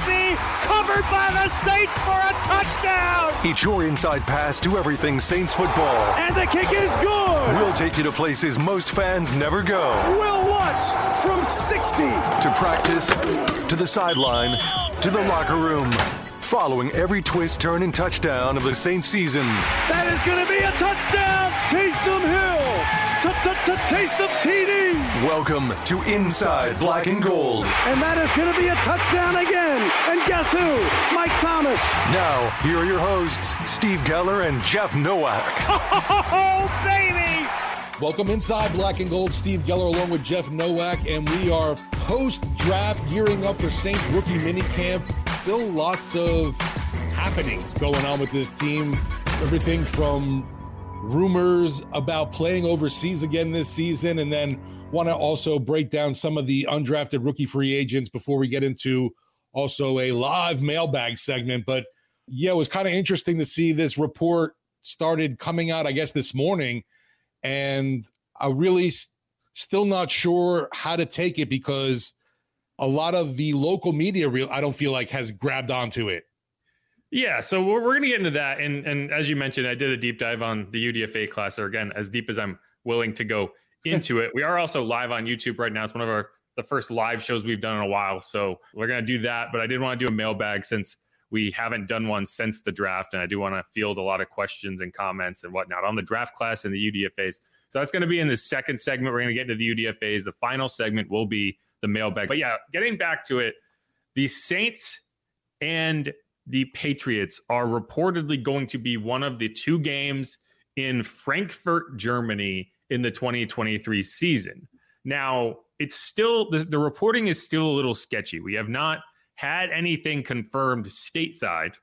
To be covered by the Saints for a touchdown. Eat your inside pass to everything Saints football. And the kick is good. We'll take you to places most fans never go. Will Watts from 60. To practice, to the sideline, to the locker room. Following every twist, turn, and touchdown of the Saints season. That is going to be a touchdown. Taysom Hill. Taysom TD. Welcome to Inside Black and Gold. And that is going to be a touchdown again. And guess who? Mike Thomas. Now, here are your hosts, Steve Geller and Jeff Nowak. Oh, baby. Welcome inside Black and Gold. Steve Geller along with Jeff Nowak, and we are post draft gearing up for Saints rookie minicamp. Still lots of happenings going on with this team. Everything from rumors about playing overseas again this season, and then want to also break down some of the undrafted rookie free agents before we get into also a live mailbag segment. But yeah, it was kind of interesting to see this report started coming out, I guess, this morning. And I really s- still not sure how to take it because a lot of the local media, real I don't feel like has grabbed onto it. Yeah, so we're, we're going to get into that, and and as you mentioned, I did a deep dive on the UDFA class, or again, as deep as I'm willing to go into it. We are also live on YouTube right now. It's one of our the first live shows we've done in a while, so we're going to do that. But I did want to do a mailbag since we haven't done one since the draft, and I do want to field a lot of questions and comments and whatnot on the draft class and the UDFA's. So that's going to be in the second segment. We're going to get into the UDFA's. The final segment will be the mailbag. But yeah, getting back to it, the Saints and the Patriots are reportedly going to be one of the two games in Frankfurt, Germany in the 2023 season. Now, it's still the, the reporting is still a little sketchy. We have not had anything confirmed stateside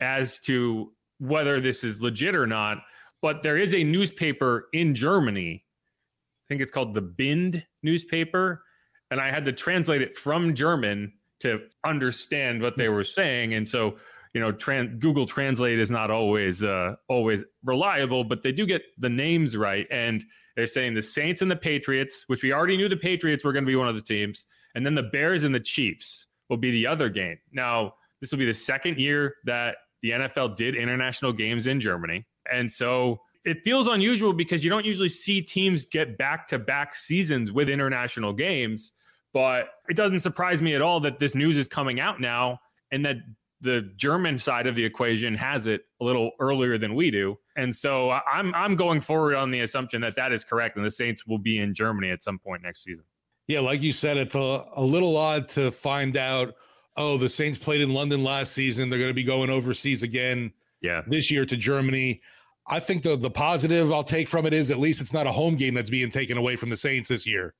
as to whether this is legit or not, but there is a newspaper in Germany. I think it's called the Bild newspaper, and I had to translate it from German to understand what they were saying. And so, you know, tran- Google Translate is not always uh, always reliable, but they do get the names right. And they're saying the Saints and the Patriots, which we already knew the Patriots were going to be one of the teams, and then the Bears and the Chiefs will be the other game. Now, this will be the second year that the NFL did international games in Germany. And so it feels unusual because you don't usually see teams get back to back seasons with international games. But it doesn't surprise me at all that this news is coming out now and that the German side of the equation has it a little earlier than we do. And so I'm I'm going forward on the assumption that that is correct and the Saints will be in Germany at some point next season. Yeah, like you said, it's a, a little odd to find out. Oh, the Saints played in London last season. They're going to be going overseas again. Yeah, this year to Germany. I think the the positive I'll take from it is at least it's not a home game that's being taken away from the Saints this year.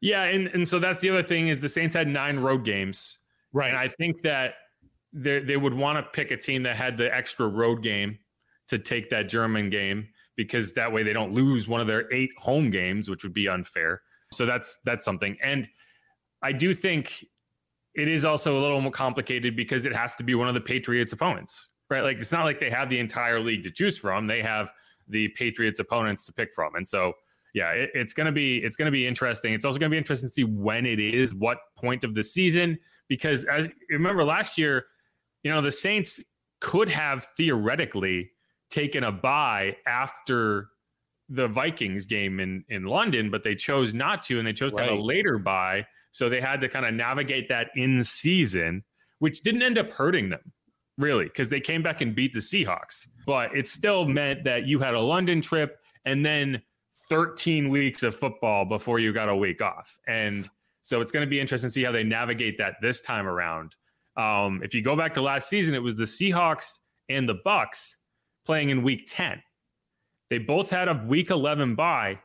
Yeah, and and so that's the other thing is the Saints had nine road games, right? And I think that they they would want to pick a team that had the extra road game to take that German game because that way they don't lose one of their eight home games, which would be unfair. So that's that's something. And I do think it is also a little more complicated because it has to be one of the Patriots opponents, right? Like it's not like they have the entire league to choose from. They have the Patriots opponents to pick from. And so yeah, it, it's gonna be it's gonna be interesting. It's also gonna be interesting to see when it is, what point of the season, because as remember last year, you know, the Saints could have theoretically taken a bye after the Vikings game in in London, but they chose not to, and they chose right. to have a later bye, so they had to kind of navigate that in season, which didn't end up hurting them really because they came back and beat the Seahawks, but it still meant that you had a London trip and then 13 weeks of football before you got a week off, and so it's going to be interesting to see how they navigate that this time around. Um, if you go back to last season, it was the Seahawks and the Bucks playing in Week 10 they both had a week 11 bye,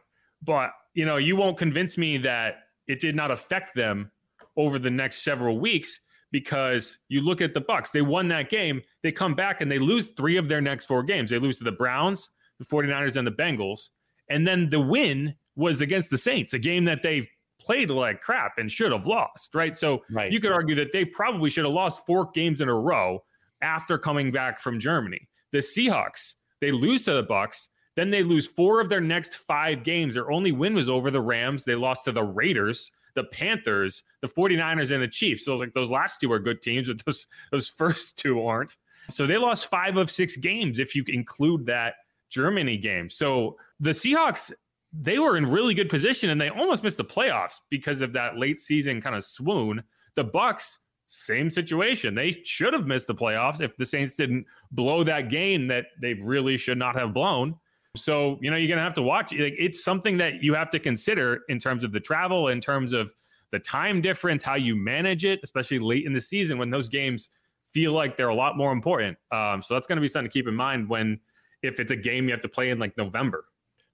but you know, you won't convince me that it did not affect them over the next several weeks because you look at the Bucks, they won that game, they come back and they lose 3 of their next 4 games. They lose to the Browns, the 49ers and the Bengals, and then the win was against the Saints, a game that they played like crap and should have lost, right? So right. you could argue that they probably should have lost four games in a row after coming back from Germany. The Seahawks, they lose to the Bucks, then they lose four of their next five games. Their only win was over the Rams. They lost to the Raiders, the Panthers, the 49ers, and the Chiefs. So like those last two are good teams, but those those first two aren't. So they lost five of six games if you include that Germany game. So the Seahawks, they were in really good position and they almost missed the playoffs because of that late season kind of swoon. The Bucks, same situation. They should have missed the playoffs if the Saints didn't blow that game that they really should not have blown. So, you know, you're going to have to watch. It's something that you have to consider in terms of the travel, in terms of the time difference, how you manage it, especially late in the season when those games feel like they're a lot more important. Um, so that's going to be something to keep in mind when, if it's a game you have to play in like November.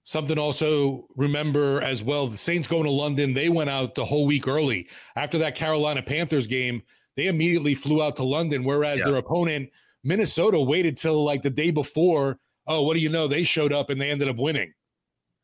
Something also remember as well the Saints going to London, they went out the whole week early. After that Carolina Panthers game, they immediately flew out to London, whereas yeah. their opponent, Minnesota, waited till like the day before oh, what do you know? They showed up and they ended up winning.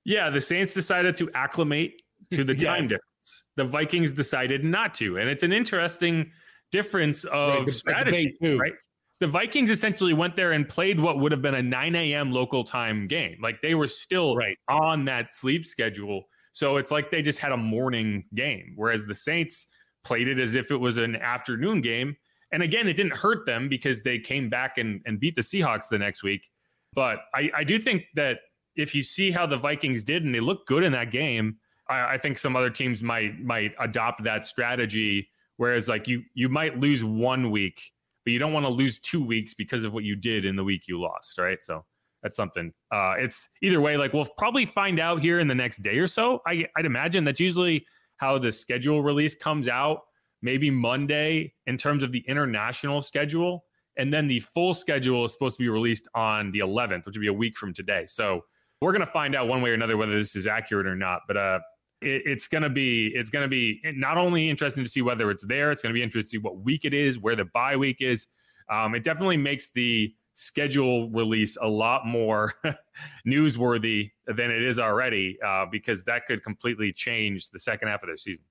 Yeah, the Saints decided to acclimate to the time yes. difference. The Vikings decided not to, and it's an interesting difference of right, strategy, right? The Vikings essentially went there and played what would have been a 9 a.m. local time game. Like they were still right. on that sleep schedule. So it's like they just had a morning game, whereas the Saints played it as if it was an afternoon game. And again, it didn't hurt them because they came back and, and beat the Seahawks the next week. But I, I do think that if you see how the Vikings did and they look good in that game, I, I think some other teams might might adopt that strategy. Whereas like you you might lose one week, but you don't want to lose two weeks because of what you did in the week you lost, right? So that's something. Uh, it's either way. Like we'll probably find out here in the next day or so. I, I'd imagine that's usually how the schedule release comes out. Maybe Monday in terms of the international schedule. And then the full schedule is supposed to be released on the 11th, which would be a week from today. So we're going to find out one way or another whether this is accurate or not. But uh, it, it's going to be it's to be not only interesting to see whether it's there, it's going to be interesting to see what week it is, where the bye week is. Um, it definitely makes the schedule release a lot more newsworthy than it is already uh, because that could completely change the second half of their season.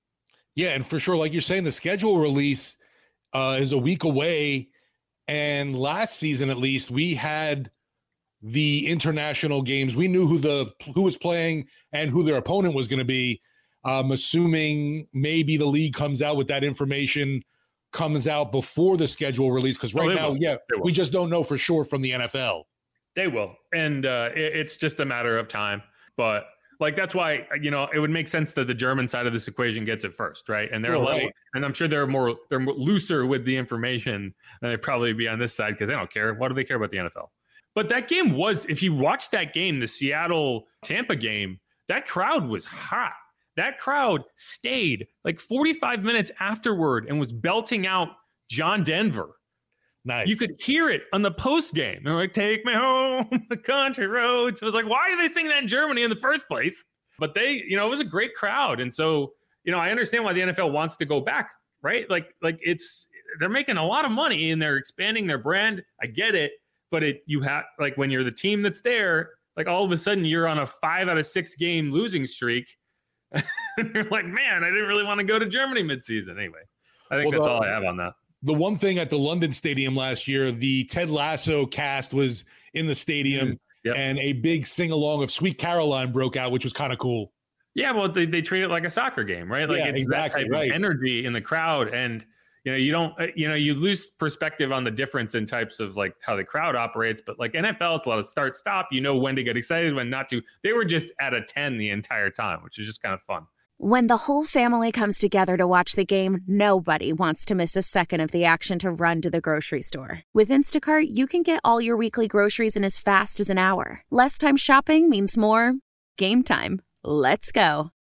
Yeah, and for sure, like you're saying, the schedule release uh, is a week away and last season, at least, we had the international games. We knew who the who was playing and who their opponent was going to be. I'm assuming maybe the league comes out with that information comes out before the schedule release because right oh, now, will. yeah, we just don't know for sure from the NFL. They will, and uh, it, it's just a matter of time. But like that's why you know it would make sense that the German side of this equation gets it first, right? And they're oh, right. and I'm sure they're more they're more looser with the information than they probably be on this side because they don't care. What do they care about the NFL? But that game was, if you watch that game, the Seattle Tampa game, that crowd was hot. That crowd stayed like 45 minutes afterward and was belting out John Denver. Nice. You could hear it on the post game. They're like, "Take me home, the country roads." It was like, why are they singing that in Germany in the first place? But they, you know, it was a great crowd, and so you know, I understand why the NFL wants to go back, right? Like, like it's they're making a lot of money and they're expanding their brand. I get it, but it you have like when you're the team that's there, like all of a sudden you're on a five out of six game losing streak. you're like, man, I didn't really want to go to Germany midseason. Anyway, I think well, that's all I have on that the one thing at the London Stadium last year, the Ted Lasso cast was in the stadium, mm, yep. and a big sing along of Sweet Caroline broke out, which was kind of cool. Yeah, well, they, they treat it like a soccer game, right? Like yeah, it's exactly, that type right. of energy in the crowd. And, you know, you don't, uh, you know, you lose perspective on the difference in types of like how the crowd operates. But like NFL, it's a lot of start stop. You know when to get excited, when not to. They were just at a 10 the entire time, which is just kind of fun. When the whole family comes together to watch the game, nobody wants to miss a second of the action to run to the grocery store. With Instacart, you can get all your weekly groceries in as fast as an hour. Less time shopping means more game time. Let's go.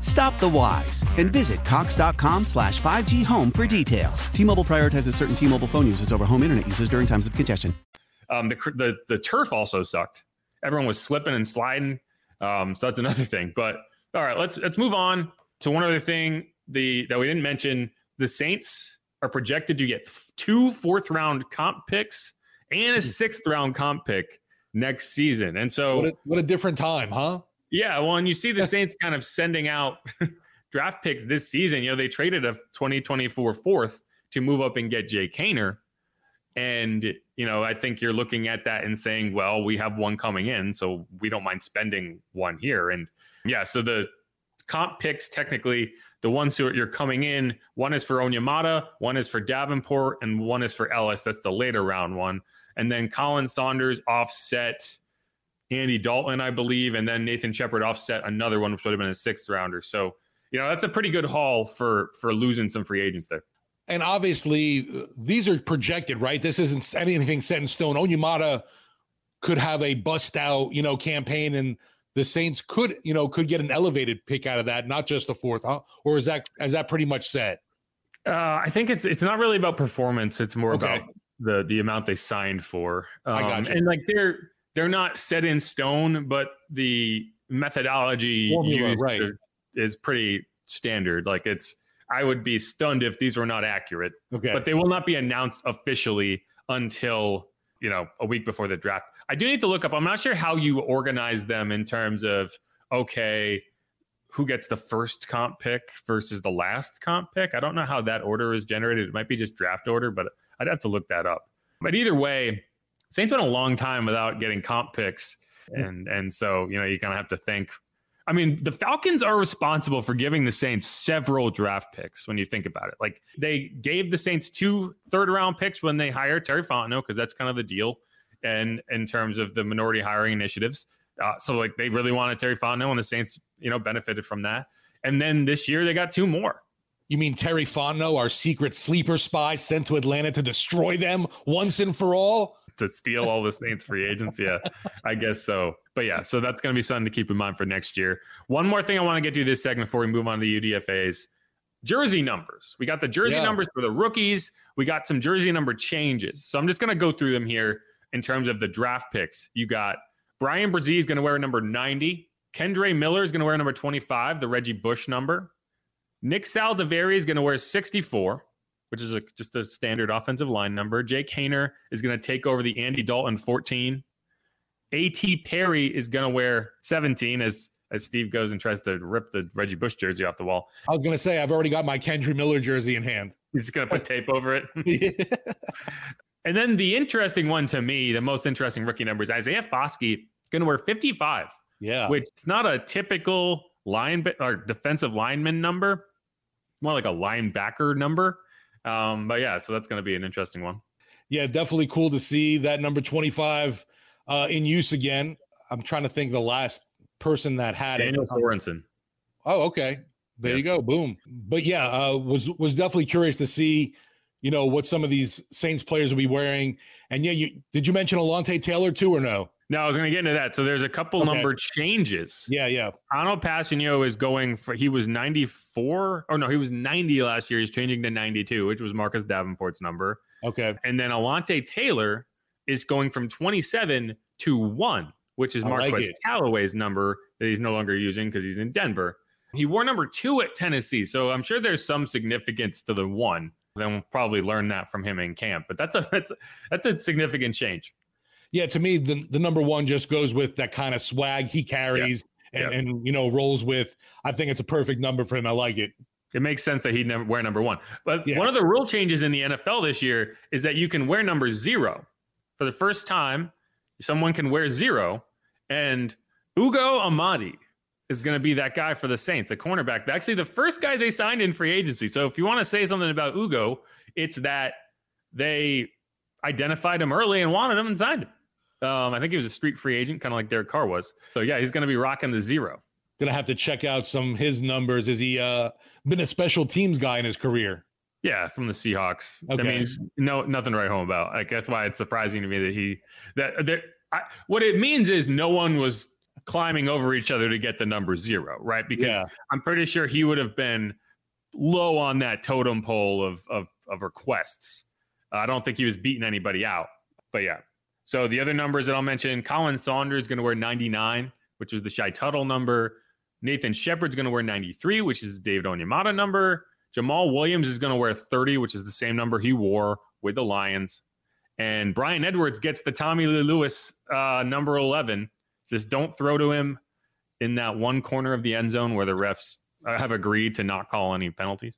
Stop the whys and visit Cox.com slash 5G home for details. T Mobile prioritizes certain T Mobile phone users over home internet users during times of congestion. Um, the, the the turf also sucked. Everyone was slipping and sliding. Um, so that's another thing. But all right, let's let's move on to one other thing. The that we didn't mention. The Saints are projected to get two fourth round comp picks and a sixth round comp pick next season. And so What a, what a different time, huh? Yeah, well, and you see the Saints kind of sending out draft picks this season. You know, they traded a 2024 fourth to move up and get Jake Haener. And, you know, I think you're looking at that and saying, well, we have one coming in, so we don't mind spending one here. And yeah, so the comp picks technically, the ones who are, you're coming in, one is for Onyemata, one is for Davenport, and one is for Ellis. That's the later round one. And then Khalen Saunders offset Andy Dalton, I believe, and then Nathan Shepherd offset another one, which would have been a sixth rounder. So, you know, that's a pretty good haul for for losing some free agents there. And obviously, these are projected, right? This isn't anything set in stone. Onyemata could have a bust out, you know, campaign, and the Saints could, you know, could get an elevated pick out of that, not just the fourth, huh? Or is that is that pretty much set? Uh, I think it's it's not really about performance. It's more Okay. about the the amount they signed for. Um, I gotcha. And like they're they're not set in stone, but the methodology Formula, used right. is pretty standard. Like it's I would be stunned if these were not accurate. Okay. but they will not be announced officially until you know a week before the draft. I do need to look up. I'm not sure how you organize them in terms of okay, who gets the first comp pick versus the last comp pick. I don't know how that order is generated. It might be just draft order, but I'd have to look that up. But either way, Saints went a long time without getting comp picks, and and so you know you kind of have to think. I mean, the Falcons are responsible for giving the Saints several draft picks when you think about it. Like they gave the Saints two third round picks when they hired Terry Fontenot, because that's kind of the deal. And in terms of the minority hiring initiatives. Uh, so like they really wanted Terry Fontenot and the Saints, you know, benefited from that. And then this year they got two more. You mean Terry Fontenot, our secret sleeper spy sent to Atlanta to destroy them once and for all? To steal all the Saints free agents. Yeah, I guess so. But yeah, so that's going to be something to keep in mind for next year. One more thing I want to get to this segment before we move on to the UDFA's jersey numbers. We got the jersey Yeah. numbers for the rookies. We got some jersey number changes. So I'm just going to go through them here in terms of the draft picks. You got Bryan Bresee is going to wear number 90. Kendre Miller is going to wear number 25, the Reggie Bush number. Nick Saldiveri is going to wear 64 which is a, just a standard offensive line number. Jake Haener is going to take over the Andy Dalton 14. A.T. Perry is going to wear 17 as as Steve goes and tries to rip the Reggie Bush jersey off the wall. I was going to say, I've already got my Kendre Miller jersey in hand. He's going to put tape over it. and then the interesting one to me, the most interesting rookie number is Isaiah Foskey going to wear 55, yeah. which is not a typical line or defensive lineman number, more like a linebacker number. Um, but yeah, so that's going to be an interesting one. Yeah, definitely cool to see that number 25 uh, in use again. I'm trying to think the last person that had Daniel it. Sorensen. Oh, okay. There Yeah. you go. Boom. But yeah, uh, was was definitely curious to see, you know, what some of these Saints players will be wearing. And yeah, you did you mention Alontae Taylor too or no? No, I was going to get into that. So there's a couple Okay. number changes. Yeah, yeah. Arnold Passanio is going for he was 94. Oh no, he was 90 last year. He's changing to 92, which was Marcus Davenport's number. Okay. And then Alontae Taylor is going from 27 to 1, which is I like. Callaway's number that he's no longer using because he's in Denver. He wore number two at Tennessee. So I'm sure there's some significance to the one. then we'll probably learn that from him in camp. But that's a that's a, that's a significant change. Yeah, to me, the the number one just goes with that kind of swag he carries yeah. And, yeah. and you know rolls with. I think it's a perfect number for him. I like it. It makes sense that he'd never wear number one. But yeah. one of the rule changes in the NFL this year is that you can wear number zero for the first time. Someone can wear zero, and Ugo Amadi is going to be that guy for the Saints, a cornerback. Actually, the first guy they signed in free agency. So if you want to say something about Ugo, it's that they identified him early and wanted him and signed him. Um, I think he was a street free agent, kind of like Derek Carr was. So yeah, he's going to be rocking the zero. Gonna have to check out some his numbers. Has he uh, been a special teams guy in his career? Yeah, from the Seahawks. Okay. That means no nothing to write home about. Like that's why it's surprising to me that he that that I, what it means is no one was climbing over each other to get the number zero, right? Because yeah. I'm pretty sure he would have been low on that totem pole of of, of requests. I don't think he was beating anybody out, but yeah. So the other numbers that I'll mention: Khalen Saunders is going to wear 99, which is the Shy Tuttle number. Nathan Shepherd's going to wear 93, which is David Onyemata number. Jamaal Williams is going to wear 30, which is the same number he wore with the Lions. And Bryan Edwards gets the Tommy Lee Lewis uh, number 11. Just don't throw to him in that one corner of the end zone where the refs uh, have agreed to not call any penalties.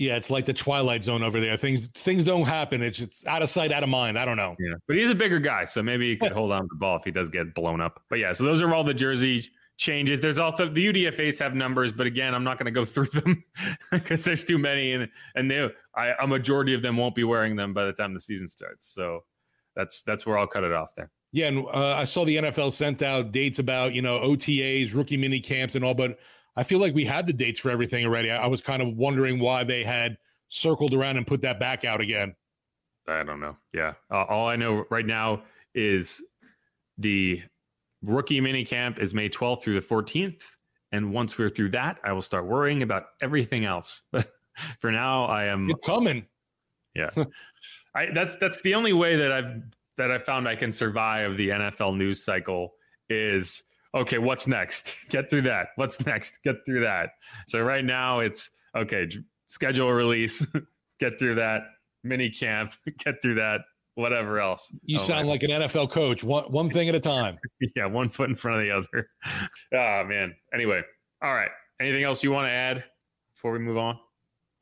Yeah, it's like the twilight zone over there. Things things don't happen. It's it's out of sight, out of mind. I don't know. Yeah, but he's a bigger guy, so maybe he could hold on to the ball if he does get blown up. But yeah, so those are all the jersey changes. There's also the UDFA's have numbers, but again, I'm not going to go through them because there's too many, and and they, I, a majority of them won't be wearing them by the time the season starts. So that's that's where I'll cut it off there. Yeah, and uh, I saw the NFL sent out dates about you know OTAs, rookie mini camps, and all, but I feel like we had the dates for everything already. I, I was kind of wondering why they had circled around and put that back out again. I don't know. Yeah, uh, all I know right now is the Rookie mini camp is May 12th through the 14th. And once we're through that, I will start worrying about everything else. But for now, I am it's coming. Yeah. I, that's that's the only way that I've that I found I can survive the NFL news cycle is okay, what's next? Get through that. What's next? Get through that. So right now it's okay, schedule a release, get through that, mini camp, get through that, whatever else. You oh, sound like an NFL coach. One one thing at a time. yeah, one foot in front of the other. oh man. Anyway, all right. Anything else you want to add before we move on?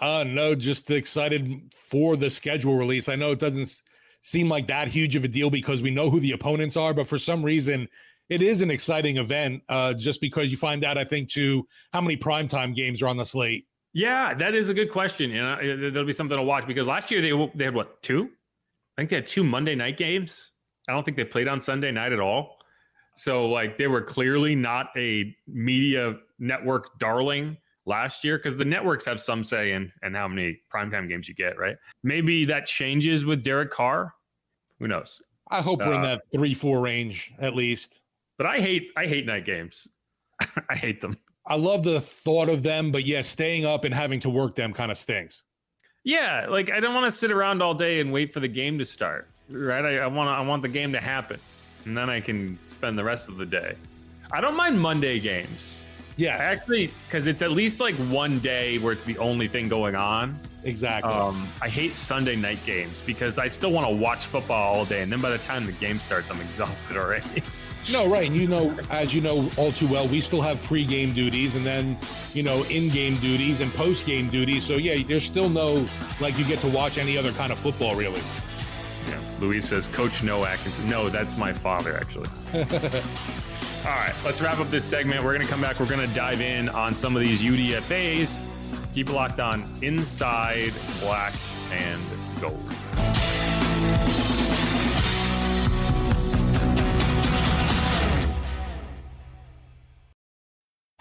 Uh no, just excited for the schedule release. I know it doesn't seem like that huge of a deal because we know who the opponents are, but for some reason it is an exciting event uh, just because you find out, I think, too, how many primetime games are on the slate. Yeah, that is a good question. And know, there'll be something to watch because last year they they had what two? I think they had two Monday night games. I don't think they played on Sunday night at all. So like they were clearly not a media network darling last year because the networks have some say in and how many primetime games you get, right? Maybe that changes with Derek Carr. Who knows? I hope we're in uh, that three four range at least. But I hate I hate night games. I hate them. I love the thought of them, but yeah, staying up and having to work them kind of stinks. Yeah, like I don't want to sit around all day and wait for the game to start. Right? I, I want I want the game to happen, and then I can spend the rest of the day. I don't mind Monday games. Yeah, actually, because it's at least like one day where it's the only thing going on. Exactly. Um, I hate Sunday night games because I still want to watch football all day, and then by the time the game starts, I'm exhausted already. No, right. And you know, as you know all too well, we still have pre-game duties and then, you know, in-game duties and post-game duties. So yeah, there's still no like you get to watch any other kind of football really. Yeah. Louise says Coach Nowak is no, that's my father actually. all right, let's wrap up this segment. We're gonna come back. We're gonna dive in on some of these UDFAs. Keep locked on inside black and gold.